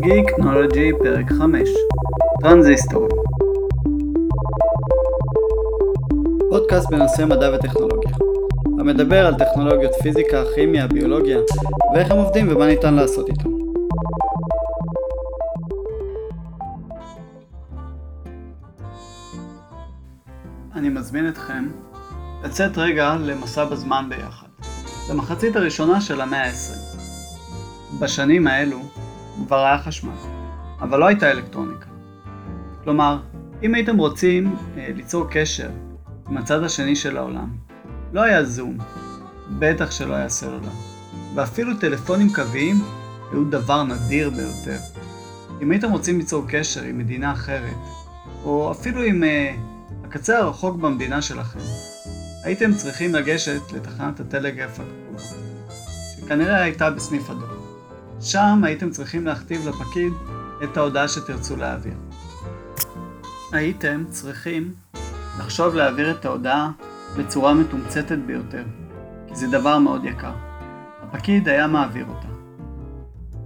גיקנולוגי פרק 5 טרנזיסטור פודקאסט בנושא מדע וטכנולוגיה המדבר על טכנולוגיות פיזיקה, כימיה, ביולוגיה ואיך הם עובדים ומה ניתן לעשות איתם. אני מזמין אתכם לצאת רגע למסע בזמן ביחד, למחצית הראשונה של המאה ה-20. בשנים האלו כבר היה חשמל, אבל לא הייתה אלקטרוניקה. כלומר, אם הייתם רוצים אה, ליצור קשר עם הצד השני של העולם, לא היה זום, בטח שלא היה סלולר, ואפילו טלפונים קוויים היו דבר נדיר ביותר. אם הייתם רוצים ליצור קשר עם מדינה אחרת, או אפילו עם אה, הקצה הרחוק במדינה שלכם, הייתם צריכים לגשת לתחנת הטלגרף הכתובה, שכנראה הייתה בסניף הדור. שם הייתם צריכים להכתיב לפקיד את ההודעה שתרצו להעביר. הייתם צריכים לחשוב להעביר את ההודעה בצורה מתומצתת ביותר, כי זה דבר מאוד יקר. הפקיד היה מעביר אותה.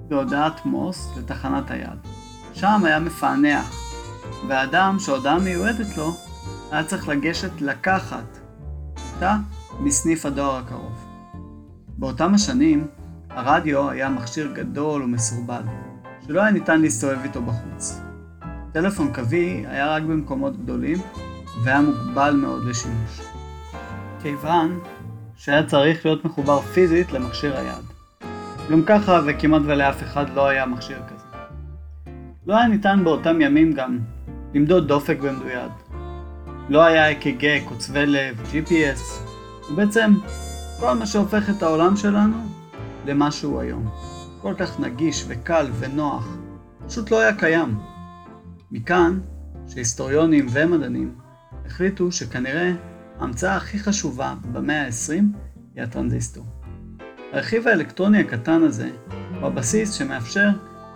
בהודעת מוס לתחנת היד. שם היה מפענח, והאדם שההודעה מיועדת לו היה צריך לגשת לקחת אותה מסניף הדואר הקרוב. באותם השנים הרדיו היה מכשיר גדול ומסורבל, שלא היה ניתן להסתובב איתו בחוץ. טלפון קווי היה רק במקומות גדולים, והיה מוגבל מאוד לשימוש. כיוון שהיה צריך להיות מחובר פיזית למכשיר היד. גם ככה וכמעט ולאף אחד לא היה מכשיר כזה. לא היה ניתן באותם ימים גם למדוד דופק במדויק. לא היה אק"ג, קוצבי לב, GPS, ובעצם כל מה שהופך את העולם שלנו למה שהוא היום. כל כך נגיש וקל ונוח, פשוט לא היה קיים. מכאן שהיסטוריונים ומדענים החליטו שכנראה ההמצאה הכי חשובה במאה ה-20 היא הטרנזיסטור. הרכיב האלקטרוני הקטן הזה הוא הבסיס שמאפשר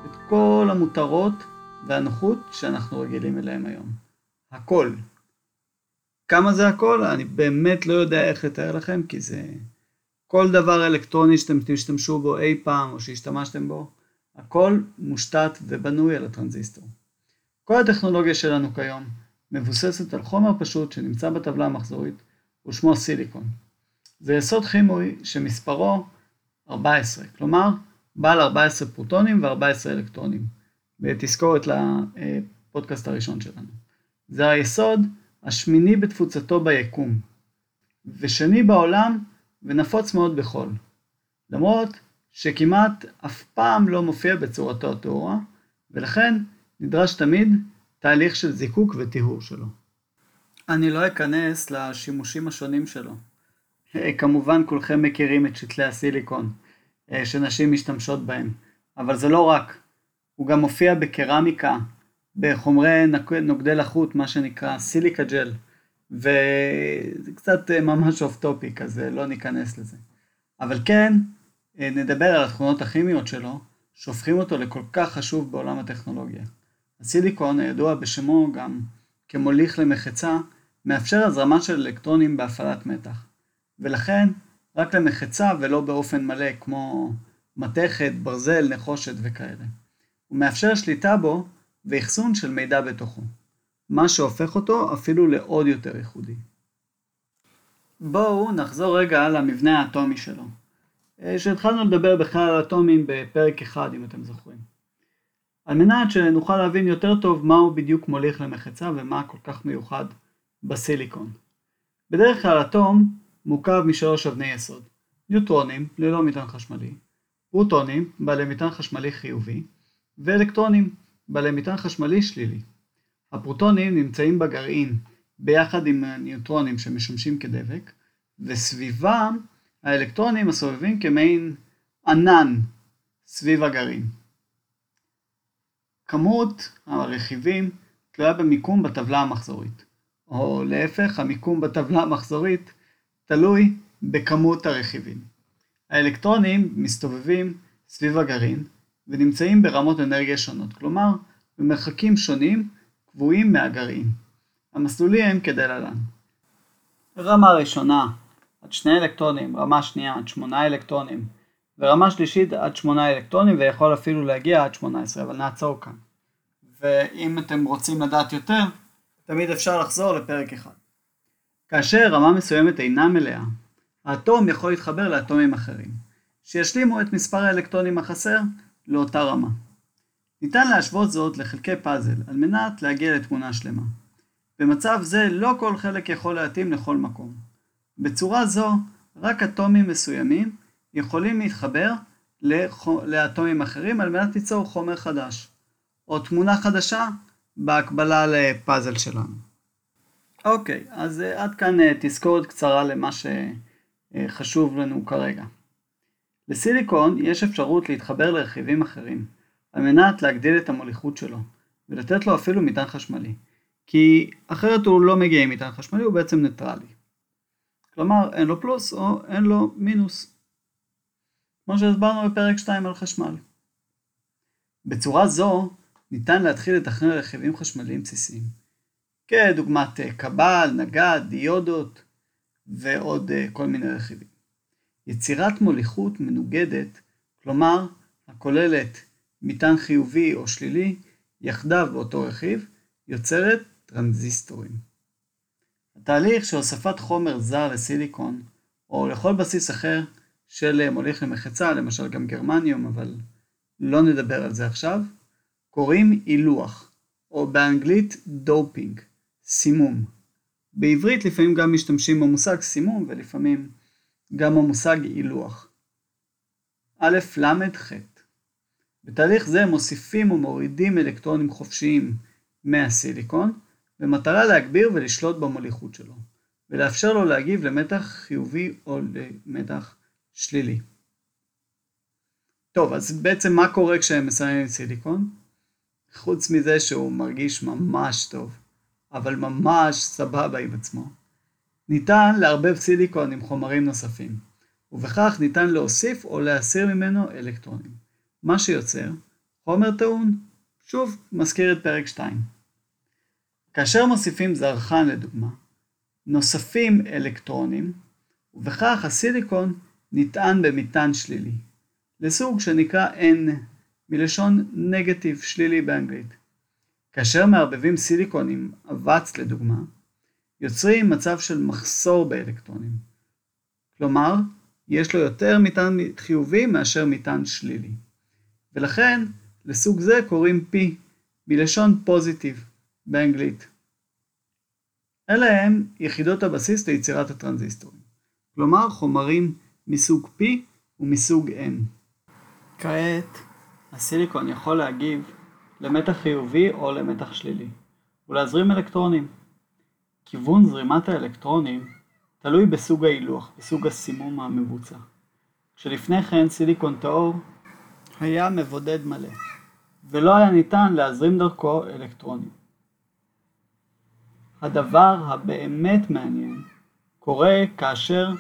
את כל המותרות והנוחות שאנחנו רגילים אליהם היום. הכל. כמה זה הכל? אני באמת לא יודע איך לתאר לכם כי זה כל דבר אלקטרוני שאתם תשתמשו בו אי פעם או שהשתמשתם בו, הכל מושתת ובנוי על הטרנזיסטור. כל הטכנולוגיה שלנו כיום מבוססת על חומר פשוט שנמצא בטבלה המחזורית ושמו סיליקון. זה יסוד כימוי שמספרו 14, כלומר בעל 14 פרוטונים ו-14 אלקטרונים, בתזכורת לפודקאסט הראשון שלנו. זה היסוד השמיני בתפוצתו ביקום, ושני בעולם ונפוץ מאוד בחול. למרות שכמעט אף פעם לא מופיע בצורתו הטהורה, ולכן נדרש תמיד תהליך של זיקוק וטיהור שלו. אני לא אכנס לשימושים השונים שלו. אה, כמובן כולכם מכירים את שתלי הסיליקון אה, שנשים משתמשות בהם, אבל זה לא רק, הוא גם מופיע בקרמיקה, בחומרי נוגדי לחות, מה שנקרא סיליקה ג'ל. וזה קצת אה, ממש off topic, אז אה, לא ניכנס לזה. אבל כן, אה, נדבר על התכונות הכימיות שלו, שהופכים אותו לכל כך חשוב בעולם הטכנולוגיה. הסיליקון, הידוע בשמו גם כמוליך למחצה, מאפשר הזרמה של אלקטרונים בהפעלת מתח. ולכן, רק למחצה ולא באופן מלא, כמו מתכת, ברזל, נחושת וכאלה. הוא מאפשר שליטה בו ואחסון של מידע בתוכו. מה שהופך אותו אפילו לעוד יותר ייחודי. בואו נחזור רגע על המבנה האטומי שלו. אה, שהתחלנו לדבר בכלל על אטומים בפרק אחד אם אתם זוכרים. על מנת שנוכל להבין יותר טוב מהו בדיוק מוליך למחצה ומה כל כך מיוחד בסיליקון. בדרך כלל אטום מורכב משלוש אבני יסוד ניוטרונים ללא מטען חשמלי, פרוטונים בעלי מטען חשמלי חיובי ואלקטרונים בעלי מטען חשמלי שלילי. הפרוטונים נמצאים בגרעין ביחד עם הניוטרונים שמשמשים כדבק, וסביבם האלקטרונים הסובבים כמעין ענן סביב הגרעין. כמות הרכיבים תלויה במיקום בטבלה המחזורית, או להפך, המיקום בטבלה המחזורית תלוי בכמות הרכיבים. האלקטרונים מסתובבים סביב הגרעין ונמצאים ברמות אנרגיה שונות, כלומר במרחקים שונים קבועים מהגרעין. המסלולים הם כדלהלן רמה ראשונה עד שני אלקטרונים, רמה שנייה עד שמונה אלקטרונים, ורמה שלישית עד 8 אלקטרונים ויכול אפילו להגיע עד 18, אבל נעצור כאן. ואם אתם רוצים לדעת יותר, תמיד אפשר לחזור לפרק 1. כאשר רמה מסוימת אינה מלאה, האטום יכול להתחבר לאטומים אחרים, שישלימו את מספר האלקטרונים החסר לאותה רמה. ניתן להשוות זאת לחלקי פאזל על מנת להגיע לתמונה שלמה. במצב זה לא כל חלק יכול להתאים לכל מקום. בצורה זו, רק אטומים מסוימים יכולים להתחבר לאטומים אחרים על מנת ליצור חומר חדש, או תמונה חדשה בהקבלה לפאזל שלנו. אוקיי, אז אה, עד כאן אה, תזכורת קצרה למה שחשוב לנו כרגע. לסיליקון יש אפשרות להתחבר לרכיבים אחרים, על מנת להגדיל את המוליכות שלו, ולתת לו אפילו מטען חשמלי, כי אחרת הוא לא מגיע עם מטען חשמלי, הוא בעצם ניטרלי. כלומר, אין לו פלוס או אין לו מינוס. כמו שהסברנו בפרק 2 על חשמל. בצורה זו, ניתן להתחיל לתכנן רכיבים חשמליים בסיסיים, כדוגמת אה, קבל, נגד, דיודות ועוד אה, כל מיני רכיבים. יצירת מוליכות מנוגדת, כלומר הכוללת מטען חיובי או שלילי, יחדיו באותו רכיב, יוצרת טרנזיסטורים. התהליך של הוספת חומר זר לסיליקון, או לכל בסיס אחר של מוליך למחצה, למשל גם גרמניום, אבל לא נדבר על זה עכשיו, קוראים הילוח, או באנגלית doping, סימום. בעברית לפעמים גם משתמשים במושג סימום ולפעמים גם במושג הילוח. א' ל' ח' בתהליך זה מוסיפים ומורידים אלקטרונים חופשיים מהסיליקון במטרה להגביר ולשלוט במוליכות שלו ולאפשר לו להגיב למתח חיובי או למתח שלילי. טוב, אז בעצם מה קורה כשהם מסיימים סיליקון? חוץ מזה שהוא מרגיש ממש טוב, אבל ממש סבבה עם עצמו. ניתן לערבב סיליקון עם חומרים נוספים, ובכך ניתן להוסיף או להסיר ממנו אלקטרונים, מה שיוצר חומר טעון. שוב, מזכיר את פרק 2. כאשר מוסיפים זרחן לדוגמה, נוספים אלקטרונים, ובכך הסיליקון נטען במטען שלילי, לסוג שנקרא N מלשון נגטיב שלילי באנגלית. כאשר מערבבים סיליקון עם אבץ לדוגמה, יוצרים מצב של מחסור באלקטרונים. כלומר, יש לו יותר מטען חיובי מאשר מטען שלילי. ולכן, לסוג זה קוראים P, מלשון פוזיטיב באנגלית. אלה הם יחידות הבסיס ליצירת הטרנזיסטורים. כלומר, חומרים מסוג P ומסוג N. כעת, הסיליקון יכול להגיב למתח חיובי או למתח שלילי, ולהזרים אלקטרונים. כיוון זרימת האלקטרונים תלוי בסוג ההילוח, בסוג הסימום המבוצע. כשלפני כן סיליקון טהור היה מבודד מלא, ולא היה ניתן להזרים דרכו אלקטרונים. הדבר הבאמת מעניין קורה כאשר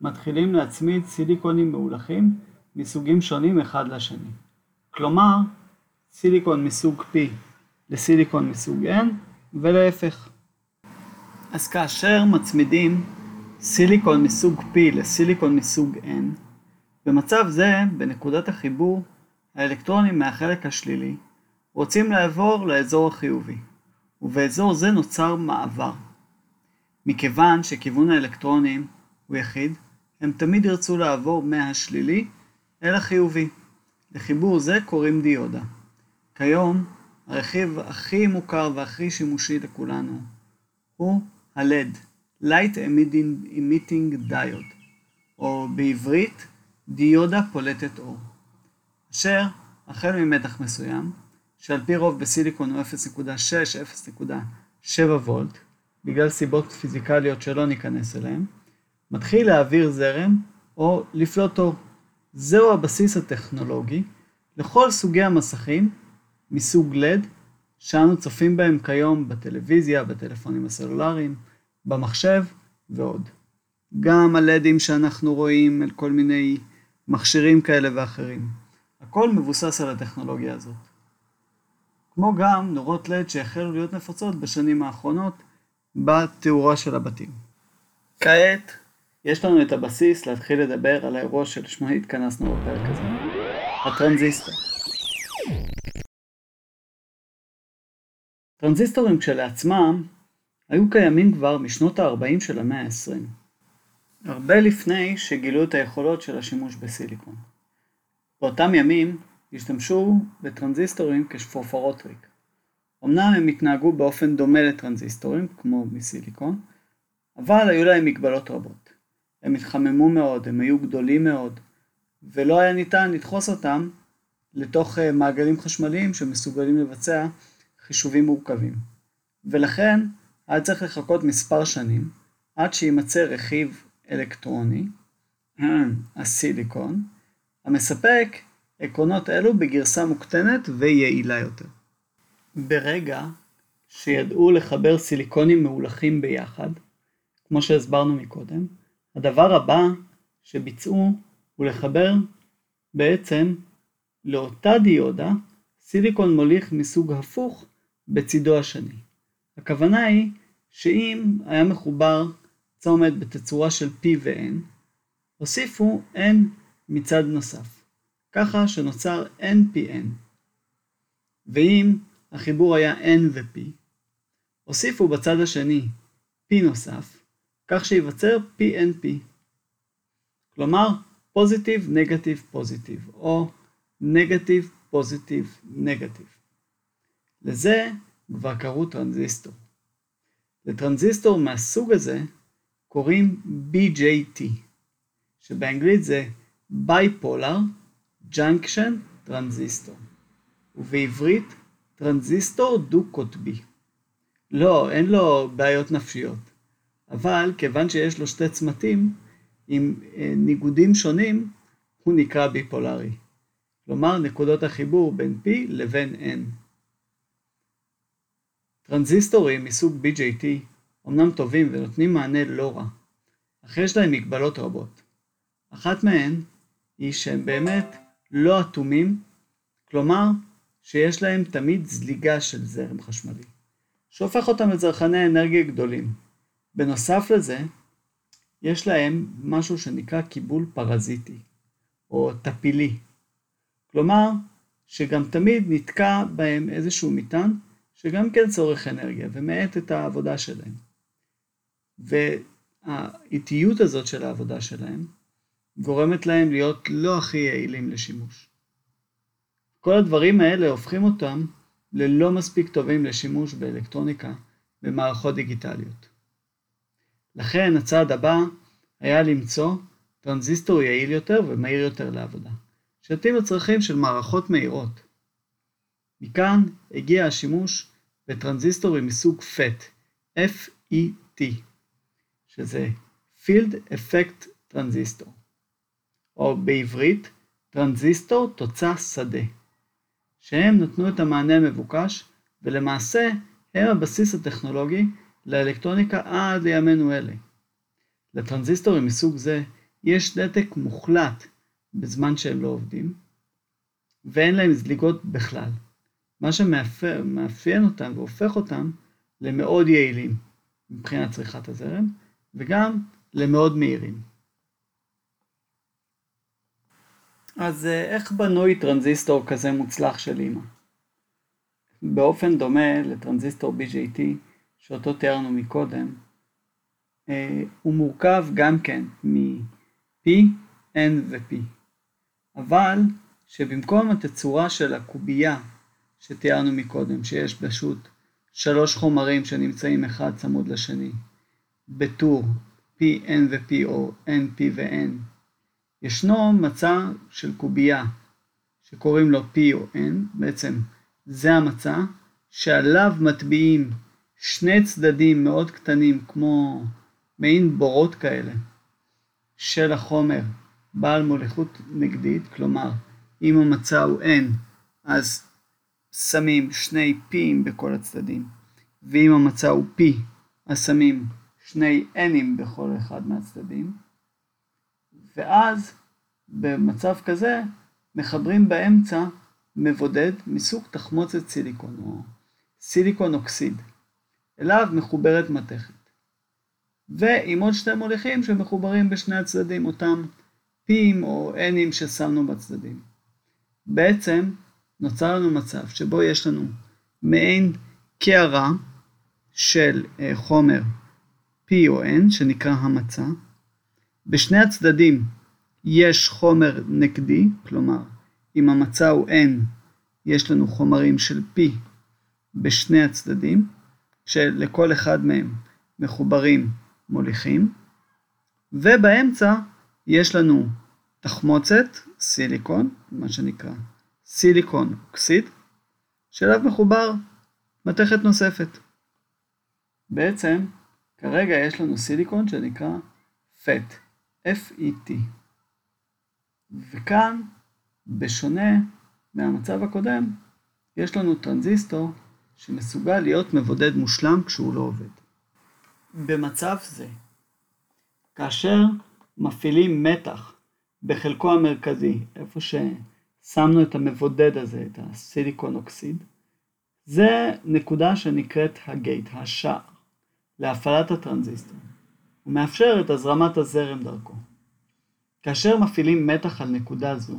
מתחילים להצמיד סיליקונים מאולכים מסוגים שונים אחד לשני. כלומר, סיליקון מסוג P לסיליקון מסוג N ולהפך. אז כאשר מצמידים סיליקון מסוג P לסיליקון מסוג N, במצב זה, בנקודת החיבור, האלקטרונים מהחלק השלילי רוצים לעבור לאזור החיובי, ובאזור זה נוצר מעבר. מכיוון שכיוון האלקטרונים הוא יחיד, הם תמיד ירצו לעבור מהשלילי אל החיובי. לחיבור זה קוראים דיודה. כיום, הרכיב הכי מוכר והכי שימושי לכולנו הוא ה-LED, Light Emitting Diode, או בעברית דיודה פולטת אור, אשר החל ממתח מסוים, שעל פי רוב בסיליקון הוא 0.6-0.7 וולט, בגלל סיבות פיזיקליות שלא ניכנס אליהן, מתחיל להעביר זרם או לפלוט אור. זהו הבסיס הטכנולוגי לכל סוגי המסכים מסוג LED שאנו צופים בהם כיום בטלוויזיה, בטלפונים הסלולריים, במחשב ועוד. גם הלדים שאנחנו רואים על כל מיני מכשירים כאלה ואחרים. הכל מבוסס על הטכנולוגיה הזאת. כמו גם נורות לד שהחלו להיות נפוצות בשנים האחרונות בתאורה של הבתים. כעת יש לנו את הבסיס להתחיל לדבר על האירוע שלשמו התכנסנו בפרק הזה, הטרנזיסטור. טרנזיסטורים כשלעצמם היו קיימים כבר משנות ה-40 של המאה ה-20, הרבה לפני שגילו את היכולות של השימוש בסיליקון. באותם ימים השתמשו בטרנזיסטורים כשפורפרות ריק. אמנם הם התנהגו באופן דומה לטרנזיסטורים, כמו מסיליקון, אבל היו להם מגבלות רבות. הם התחממו מאוד, הם היו גדולים מאוד, ולא היה ניתן לדחוס אותם לתוך אה, מעגלים חשמליים שמסוגלים לבצע חישובים מורכבים. ולכן היה צריך לחכות מספר שנים עד שיימצא רכיב אלקטרוני, הסיליקון, המספק עקרונות אלו בגרסה מוקטנת ויעילה יותר. ברגע שידעו לחבר סיליקונים מאולחים ביחד, כמו שהסברנו מקודם, הדבר הבא שביצעו הוא לחבר בעצם לאותה דיודה סיליקון מוליך מסוג הפוך בצידו השני. הכוונה היא שאם היה מחובר צומת בתצורה של P ו-N, הוסיפו N מצד נוסף, ככה שנוצר NPN. ואם החיבור היה N ו-P, הוסיפו בצד השני P נוסף, כך שייווצר PNP. כלומר, positive, negative, positive, או negative, positive, negative. לזה כבר קראו טרנזיסטור. לטרנזיסטור מהסוג הזה קוראים BJT, שבאנגלית זה Bipolar Junction Transistor, ובעברית טרנזיסטור דו-קוטבי. לא, אין לו בעיות נפשיות, אבל כיוון שיש לו שתי צמתים עם אה, ניגודים שונים, הוא נקרא ביפולרי. כלומר, נקודות החיבור בין P לבין N. טרנזיסטורים מסוג BJT אמנם טובים ונותנים מענה לא רע, אך יש להם מגבלות רבות. אחת מהן היא שהם באמת לא אטומים, כלומר שיש להם תמיד זליגה של זרם חשמלי, שהופך אותם לצרכני אנרגיה גדולים. בנוסף לזה, יש להם משהו שנקרא קיבול פרזיטי, או טפילי. כלומר, שגם תמיד נתקע בהם איזשהו מטען שגם כן צורך אנרגיה ומאט את העבודה שלהם. והאיטיות הזאת של העבודה שלהם גורמת להם להיות לא הכי יעילים לשימוש. כל הדברים האלה הופכים אותם ללא מספיק טובים לשימוש באלקטרוניקה במערכות דיגיטליות. לכן הצעד הבא היה למצוא טרנזיסטור יעיל יותר ומהיר יותר לעבודה, שיתאים לצרכים של מערכות מהירות. מכאן הגיע השימוש בטרנזיסטורים מסוג FET, F-E-T, שזה Field Effect Transistor, או בעברית טרנזיסטור תוצא שדה, שהם נתנו את המענה המבוקש ולמעשה הם הבסיס הטכנולוגי לאלקטרוניקה עד לימינו אלה. לטרנזיסטורים מסוג זה יש נתק מוחלט בזמן שהם לא עובדים, ואין להם זליגות בכלל. מה שמאפיין אותם והופך אותם למאוד יעילים מבחינת צריכת הזרם, וגם למאוד מהירים. אז אה, איך בנוי טרנזיסטור כזה מוצלח של אימא? באופן דומה לטרנזיסטור BJT שאותו תיארנו מקודם, אה, הוא מורכב גם כן מ-P, N ו-P, אבל שבמקום התצורה של הקובייה שתיארנו מקודם, שיש פשוט שלוש חומרים שנמצאים אחד צמוד לשני, בטור Pn ו-P או NP ו-N, ישנו מצע של קובייה שקוראים לו P או N, בעצם זה המצע, שעליו מטביעים שני צדדים מאוד קטנים כמו מעין בורות כאלה של החומר בעל מוליכות נגדית, כלומר אם המצע הוא N אז שמים שני P'ים בכל הצדדים, ואם המצע הוא P, אז שמים שני N'ים בכל אחד מהצדדים, ואז במצב כזה מחברים באמצע מבודד מסוג תחמוצת סיליקון או סיליקון אוקסיד, אליו מחוברת מתכת. ועם עוד שתי מוליכים שמחוברים בשני הצדדים, אותם P'ים או N'ים ששמנו בצדדים. בעצם נוצר לנו מצב שבו יש לנו מעין קערה של אה, חומר P או N שנקרא המצה. בשני הצדדים יש חומר נגדי, כלומר אם המצע הוא N יש לנו חומרים של P בשני הצדדים, שלכל אחד מהם מחוברים מוליכים, ובאמצע יש לנו תחמוצת, סיליקון, מה שנקרא סיליקון אוקסיד, שאליו מחובר מתכת נוספת. בעצם, כרגע יש לנו סיליקון שנקרא FET, F-E-T. וכאן, בשונה מהמצב הקודם, יש לנו טרנזיסטור שמסוגל להיות מבודד מושלם כשהוא לא עובד. במצב זה, כאשר מפעילים מתח בחלקו המרכזי, איפה ששמנו את המבודד הזה, את הסיליקון אוקסיד, זה נקודה שנקראת הגייט, השער, להפעלת הטרנזיסטור. הוא מאפשר את הזרמת הזרם דרכו. כאשר מפעילים מתח על נקודה זו,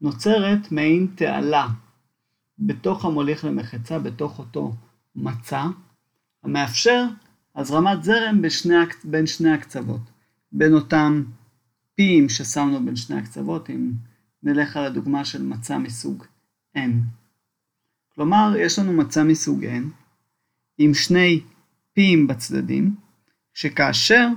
נוצרת מעין תעלה בתוך המוליך למחצה, בתוך אותו מצע, המאפשר הזרמת זרם בשני, בין שני הקצוות, בין אותם פי'ים ששמנו בין שני הקצוות, אם נלך על הדוגמה של מצע מסוג N. כלומר, יש לנו מצע מסוג N, עם שני פי'ים בצדדים, שכאשר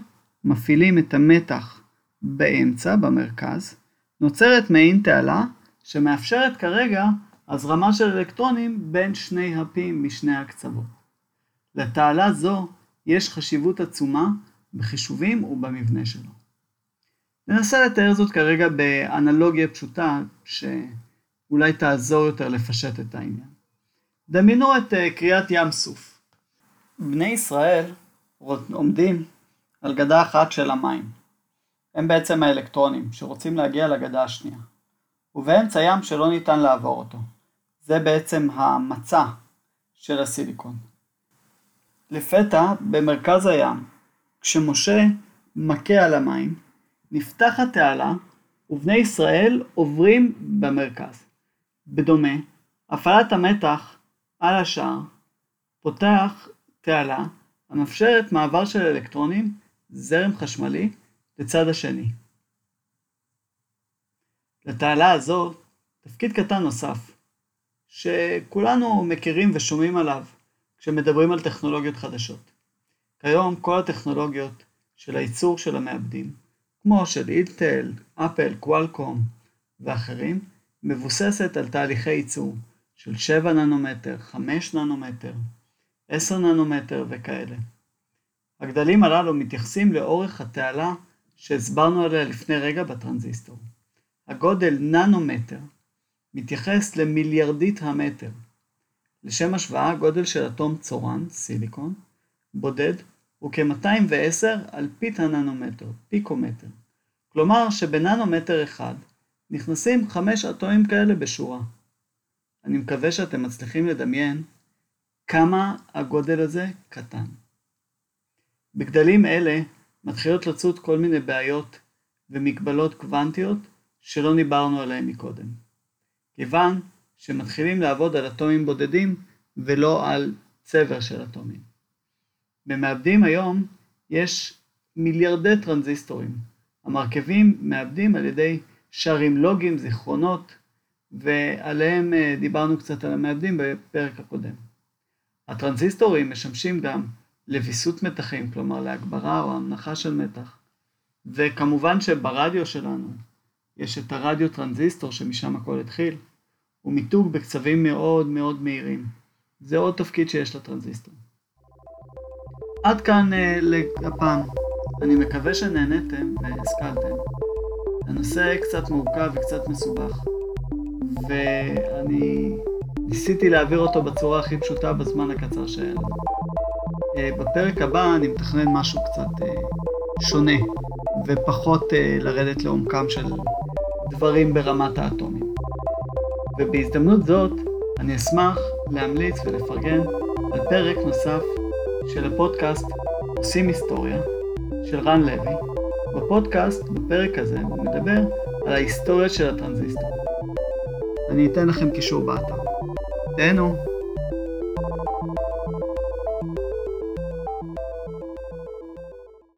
מפעילים את המתח באמצע, במרכז, נוצרת מעין תעלה שמאפשרת כרגע הזרמה של אלקטרונים בין שני הפי'ים משני הקצוות. לתעלה זו יש חשיבות עצומה בחישובים ובמבנה שלו. ננסה לתאר זאת כרגע באנלוגיה פשוטה שאולי תעזור יותר לפשט את העניין. דמיינו את אה, קריאת ים סוף. בני ישראל עומדים על גדה אחת של המים. הם בעצם האלקטרונים שרוצים להגיע לגדה השנייה. ובאמצע ים שלא ניתן לעבור אותו. זה בעצם המצע של הסיליקון. לפתע, במרכז הים, כשמשה מכה על המים, נפתחת תעלה ובני ישראל עוברים במרכז. בדומה, הפעלת המתח על השער פותח תעלה המאפשרת מעבר של אלקטרונים, זרם חשמלי, לצד השני. לתעלה הזו תפקיד קטן נוסף, שכולנו מכירים ושומעים עליו כשמדברים על טכנולוגיות חדשות. כיום כל הטכנולוגיות של הייצור של המעבדים, כמו של אינטל, אפל, קוואלקום ואחרים, מבוססת על תהליכי ייצור של 7 ננומטר, 5 ננומטר, 10 ננומטר וכאלה. הגדלים הללו מתייחסים לאורך התעלה שהסברנו עליה לפני רגע בטרנזיסטור. הגודל ננומטר מתייחס למיליארדית המטר. לשם השוואה, גודל של אטום צורן, סיליקון, בודד, הוא כ-210 על פית הננומטר, פיקומטר. כלומר שבננומטר אחד נכנסים חמש אטומים כאלה בשורה. אני מקווה שאתם מצליחים לדמיין כמה הגודל הזה קטן. בגדלים אלה מתחילות לצוד כל מיני בעיות ומגבלות קוונטיות שלא דיברנו עליהן מקודם. כיוון שמתחילים לעבוד על אטומים בודדים ולא על צבר של אטומים. במעבדים היום יש מיליארדי טרנזיסטורים. המרכיבים מעבדים על ידי שערים לוגיים, זיכרונות, ועליהם אה, דיברנו קצת על המעבדים בפרק הקודם. הטרנזיסטורים משמשים גם לוויסות מתחים, כלומר להגברה או הנמכה של מתח. וכמובן שברדיו שלנו יש את הרדיו טרנזיסטור שמשם הכל התחיל, הוא מיתוג בקצבים מאוד מאוד מהירים. זה עוד תפקיד שיש לטרנזיסטור. עד כאן uh, לפעם. אני מקווה שנהניתם והשכלתם. הנושא קצת מורכב וקצת מסובך, ואני ניסיתי להעביר אותו בצורה הכי פשוטה בזמן הקצר שהיה לנו. Uh, בפרק הבא אני מתכנן משהו קצת uh, שונה, ופחות uh, לרדת לעומקם של דברים ברמת האטומים. ובהזדמנות זאת אני אשמח להמליץ ולפרגן על פרק נוסף של הפודקאסט עושים היסטוריה, של רן לוי. בפודקאסט, בפרק הזה, הוא מדבר על ההיסטוריה של הטרנזיסטור. אני אתן לכם קישור באתר. é não.